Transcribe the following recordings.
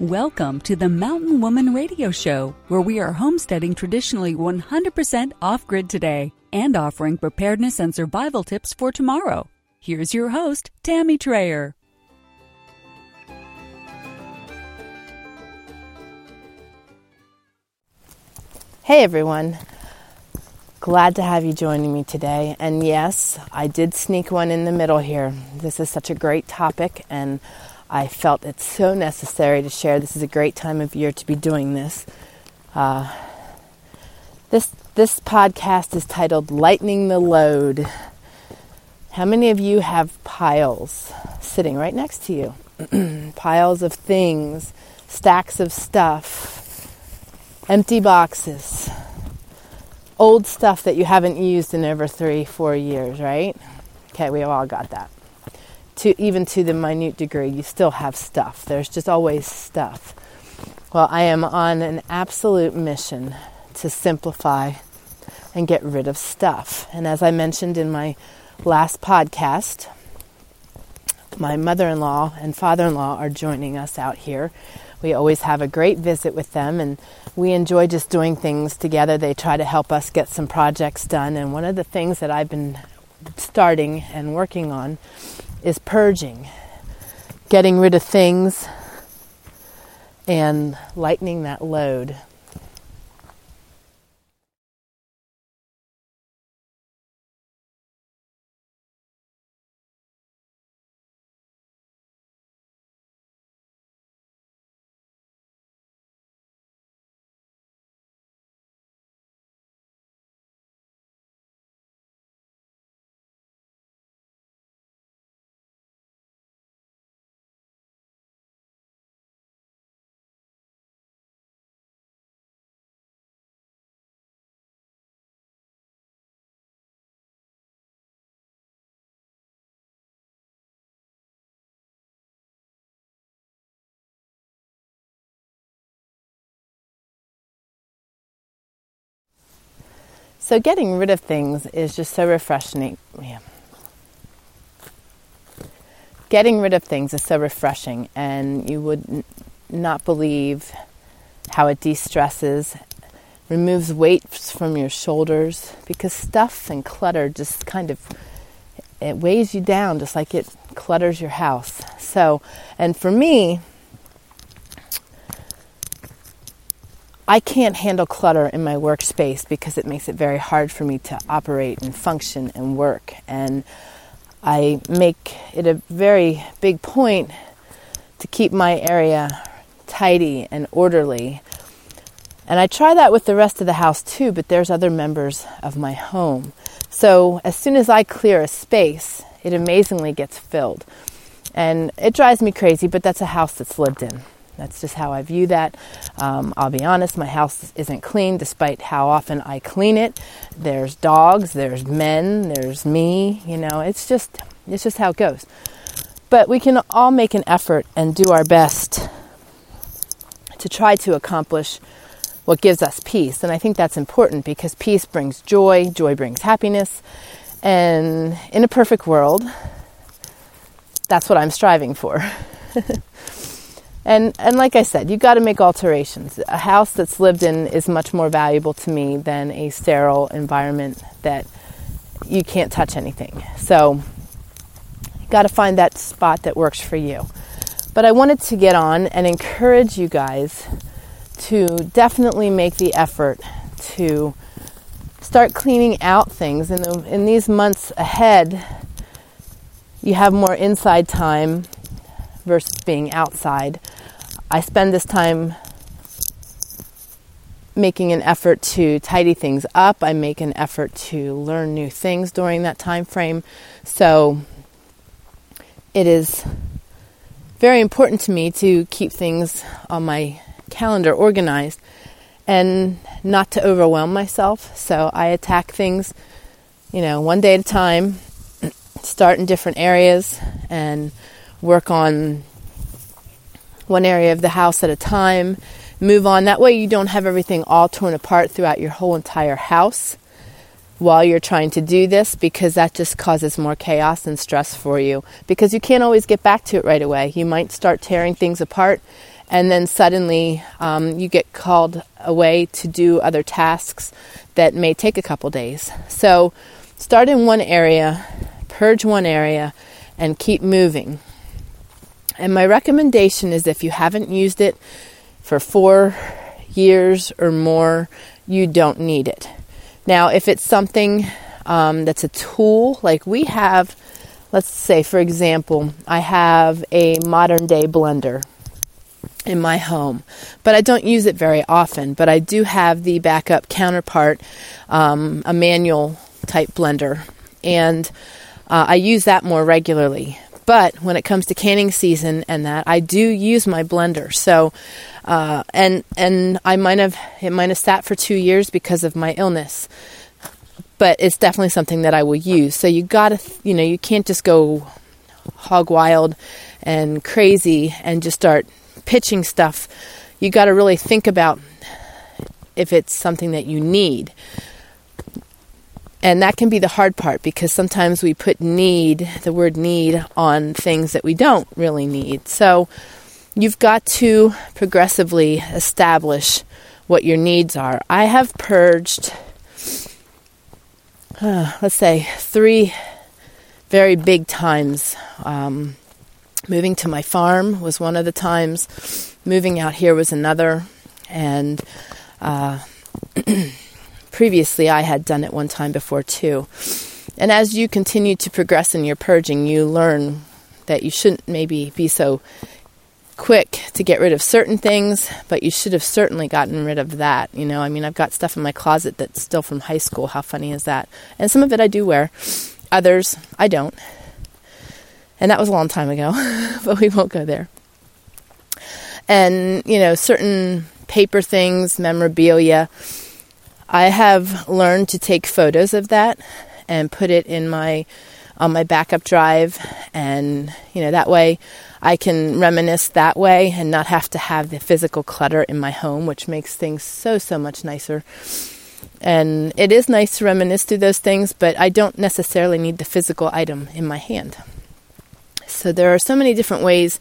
Welcome to the Mountain Woman Radio Show, where we are homesteading traditionally 100% off grid today and offering preparedness and survival tips for tomorrow. Here's your host, Tammy Trayer. Hey everyone. Glad to have you joining me today. And yes, I did sneak one in the middle here. This is such a great topic, and I felt it's so necessary to share. This is a great time of year to be doing this. Uh, this this podcast is titled "Lightening the Load." How many of you have piles sitting right next to you? piles of things, stacks of stuff, empty boxes, old stuff that you haven't used in over three, four years, right? Okay, we all got that to even to the minute degree, you still have stuff. There's just always stuff. Well, I am on an absolute mission to simplify and get rid of stuff. And as I mentioned in my last podcast, my mother in law and father in law are joining us out here. We always have a great visit with them, and we enjoy just doing things together. They try to help us get some projects done. And one of the things that I've been starting and working on is purging, getting rid of things, and lightening that load. So getting rid of things is just so refreshing. Yeah. Getting rid of things is so refreshing, and you would n- not believe how it de stresses, removes weight from your shoulders because stuff and clutter just kind of it weighs you down just like it clutters your house. So, and for me, I can't handle clutter in my workspace because it makes it very hard for me to operate and function and work. And I make it a very big point to keep my area tidy and orderly. And I try that with the rest of the house too, but there's other members of my home. So as soon as I clear a space, it amazingly gets filled. And it drives me crazy, but that's a house that's lived in. That's just how I view that. Um, I'll be honest, my house isn't clean despite how often I clean it. There's dogs, there's men, there's me, you know, it's just it's just how it goes. But we can all make an effort and do our best to try to accomplish what gives us peace. And I think that's important because peace brings joy, joy brings happiness. And in a perfect world, that's what I'm striving for. And and like I said, you got to make alterations. A house that's lived in is much more valuable to me than a sterile environment that you can't touch anything. So you got to find that spot that works for you. But I wanted to get on and encourage you guys to definitely make the effort to start cleaning out things in the, in these months ahead. You have more inside time versus being outside. I spend this time making an effort to tidy things up. I make an effort to learn new things during that time frame. So it is very important to me to keep things on my calendar organized and not to overwhelm myself. So I attack things, you know, one day at a time, start in different areas and work on one area of the house at a time move on. That way, you don't have everything all torn apart throughout your whole entire house while you're trying to do this because that just causes more chaos and stress for you because you can't always get back to it right away. You might start tearing things apart and then suddenly um, you get called away to do other tasks that may take a couple days. So start in one area, purge one area, and keep moving. And my recommendation is if you haven't used it, for four years or more, you don't need it. Now, if it's something um, that's a tool, like we have, let's say, for example, I have a modern day blender in my home, but I don't use it very often. But I do have the backup counterpart, um, a manual type blender, and uh, I use that more regularly. But when it comes to canning season and that, I do use my blender. So, uh, and and I might have it might have sat for two years because of my illness. But it's definitely something that I will use. So you gotta, you know, you can't just go hog wild and crazy and just start pitching stuff. You got to really think about if it's something that you need. And that can be the hard part because sometimes we put need, the word need, on things that we don't really need. So you've got to progressively establish what your needs are. I have purged, uh, let's say, three very big times. Um, moving to my farm was one of the times, moving out here was another, and uh, previously I had done it one time before too. And as you continue to progress in your purging, you learn that you shouldn't maybe be so quick to get rid of certain things, but you should have certainly gotten rid of that. You know, I mean, I've got stuff in my closet that's still from high school. How funny is that? And some of it I do wear, others I don't. And that was a long time ago, but we won't go there. And, you know, certain paper things, memorabilia, I have learned to take photos of that and put it in my on my backup drive and you know that way I can reminisce that way and not have to have the physical clutter in my home which makes things so so much nicer. And it is nice to reminisce through those things, but I don't necessarily need the physical item in my hand. So there are so many different ways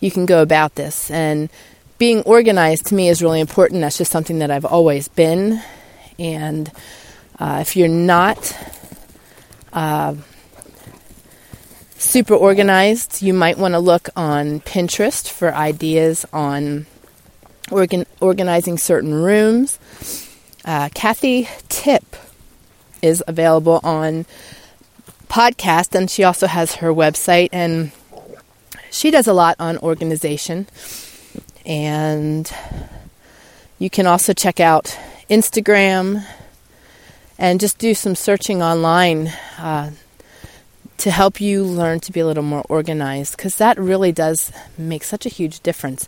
you can go about this and being organized to me is really important. That's just something that I've always been and uh, if you're not uh, super organized, you might want to look on Pinterest for ideas on organ- organizing certain rooms. Uh, Kathi Lipp is available on podcast, and she also has her website, and she does a lot on organization. And you can also check out Instagram, and just do some searching online uh, to help you learn to be a little more organized because that really does make such a huge difference.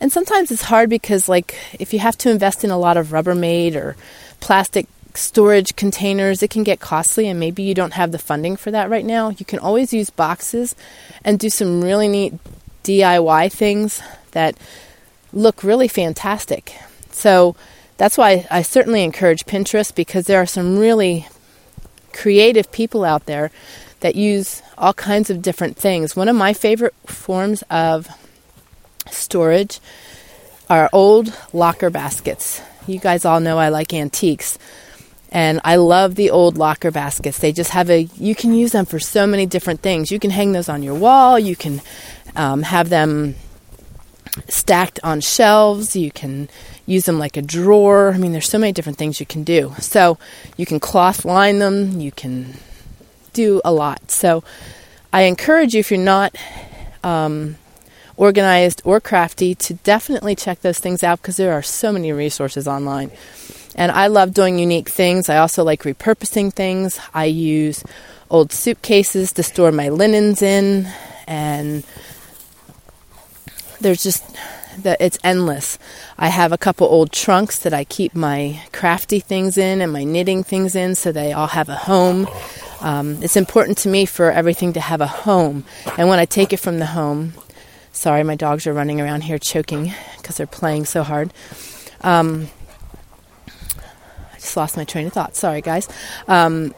And sometimes it's hard because, like, if you have to invest in a lot of Rubbermaid or plastic storage containers, it can get costly, and maybe you don't have the funding for that right now. You can always use boxes and do some really neat DIY things that look really fantastic. So, that's why I certainly encourage Pinterest because there are some really creative people out there that use all kinds of different things. One of my favorite forms of storage are old locker baskets. You guys all know I like antiques. And I love the old locker baskets. They just have a, you can use them for so many different things. You can hang those on your wall. You can um, have them stacked on shelves. You can use them like a drawer. I mean, there's so many different things you can do. So you can cloth line them. You can do a lot. So I encourage you if you're not um, organized or crafty, to definitely check those things out because there are so many resources online. And I love doing unique things. I also like repurposing things. I use old suitcases to store my linens in, and there's just that it's endless. I have a couple old trunks that I keep my crafty things in and my knitting things in so they all have a home. Um, it's important to me for everything to have a home. And when I take it from the home, sorry, my dogs are running around here choking because they're playing so hard. Um, I just lost my train of thought. Sorry, guys. Um,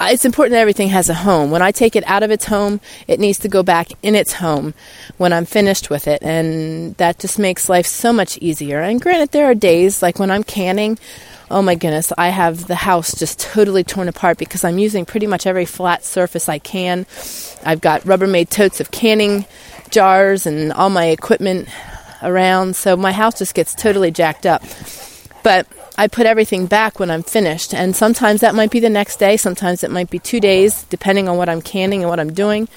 it's important that everything has a home. When I take it out of its home, it needs to go back in its home when I'm finished with it. And that just makes life so much easier. And granted, there are days like when I'm canning, oh my goodness, I have the house just totally torn apart because I'm using pretty much every flat surface I can. I've got Rubbermaid totes of canning jars and all my equipment around. So my house just gets totally jacked up. But I put everything back when I'm finished. And sometimes that might be the next day, sometimes it might be two days, depending on what I'm canning and what I'm doing.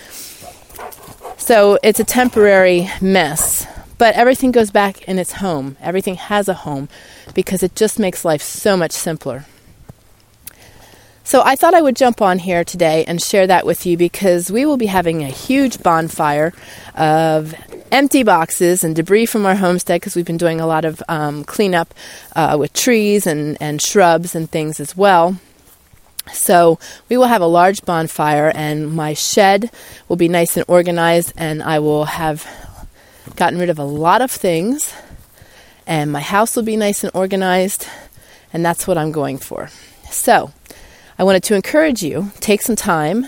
So it's a temporary mess. But everything goes back in its home. Everything has a home because it just makes life so much simpler. So I thought I would jump on here today and share that with you because we will be having a huge bonfire of empty boxes and debris from our homestead because we've been doing a lot of um, cleanup uh, with trees and, and shrubs and things as well. So we will have a large bonfire, and my shed will be nice and organized, and I will have gotten rid of a lot of things, and my house will be nice and organized, and that's what I'm going for. So I wanted to encourage you take some time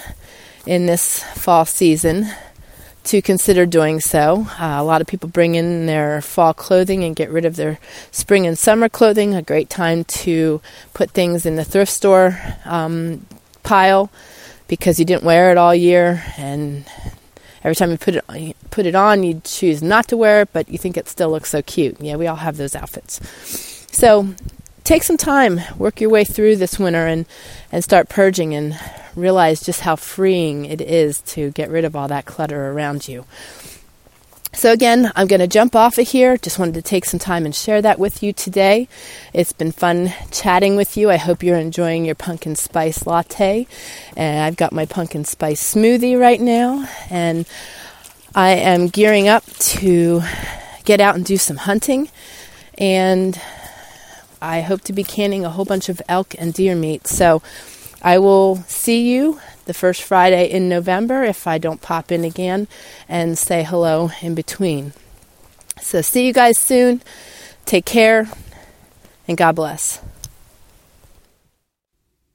in this fall season to consider doing so. Uh, a lot of people bring in their fall clothing and get rid of their spring and summer clothing. A great time to put things in the thrift store um, pile because you didn't wear it all year, and every time you put it put it on, you choose not to wear it, but you think it still looks so cute. Yeah, we all have those outfits. So take some time, work your way through this winter, and and start purging and realize just how freeing it is to get rid of all that clutter around you. So, again, I'm going to jump off of here. Just wanted to take some time and share that with you today. It's been fun chatting with you. I hope you're enjoying your pumpkin spice latte. And I've got my pumpkin spice smoothie right now. And I am gearing up to get out and do some hunting. And I hope to be canning a whole bunch of elk and deer meat. So I will see you the first Friday in November if I don't pop in again and say hello in between. So see you guys soon. Take care and God bless.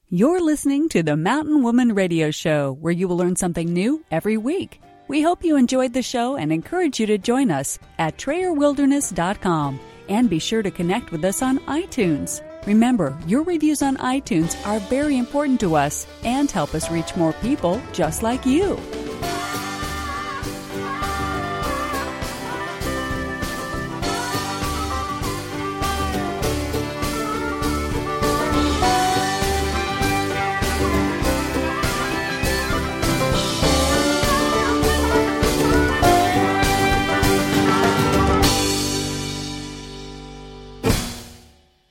You're listening to the Mountain Woman Radio Show, where you will learn something new every week. We hope you enjoyed the show and encourage you to join us at TrayerWilderness.com and be sure to connect with us on iTunes. Remember, your reviews on iTunes are very important to us and help us reach more people just like you.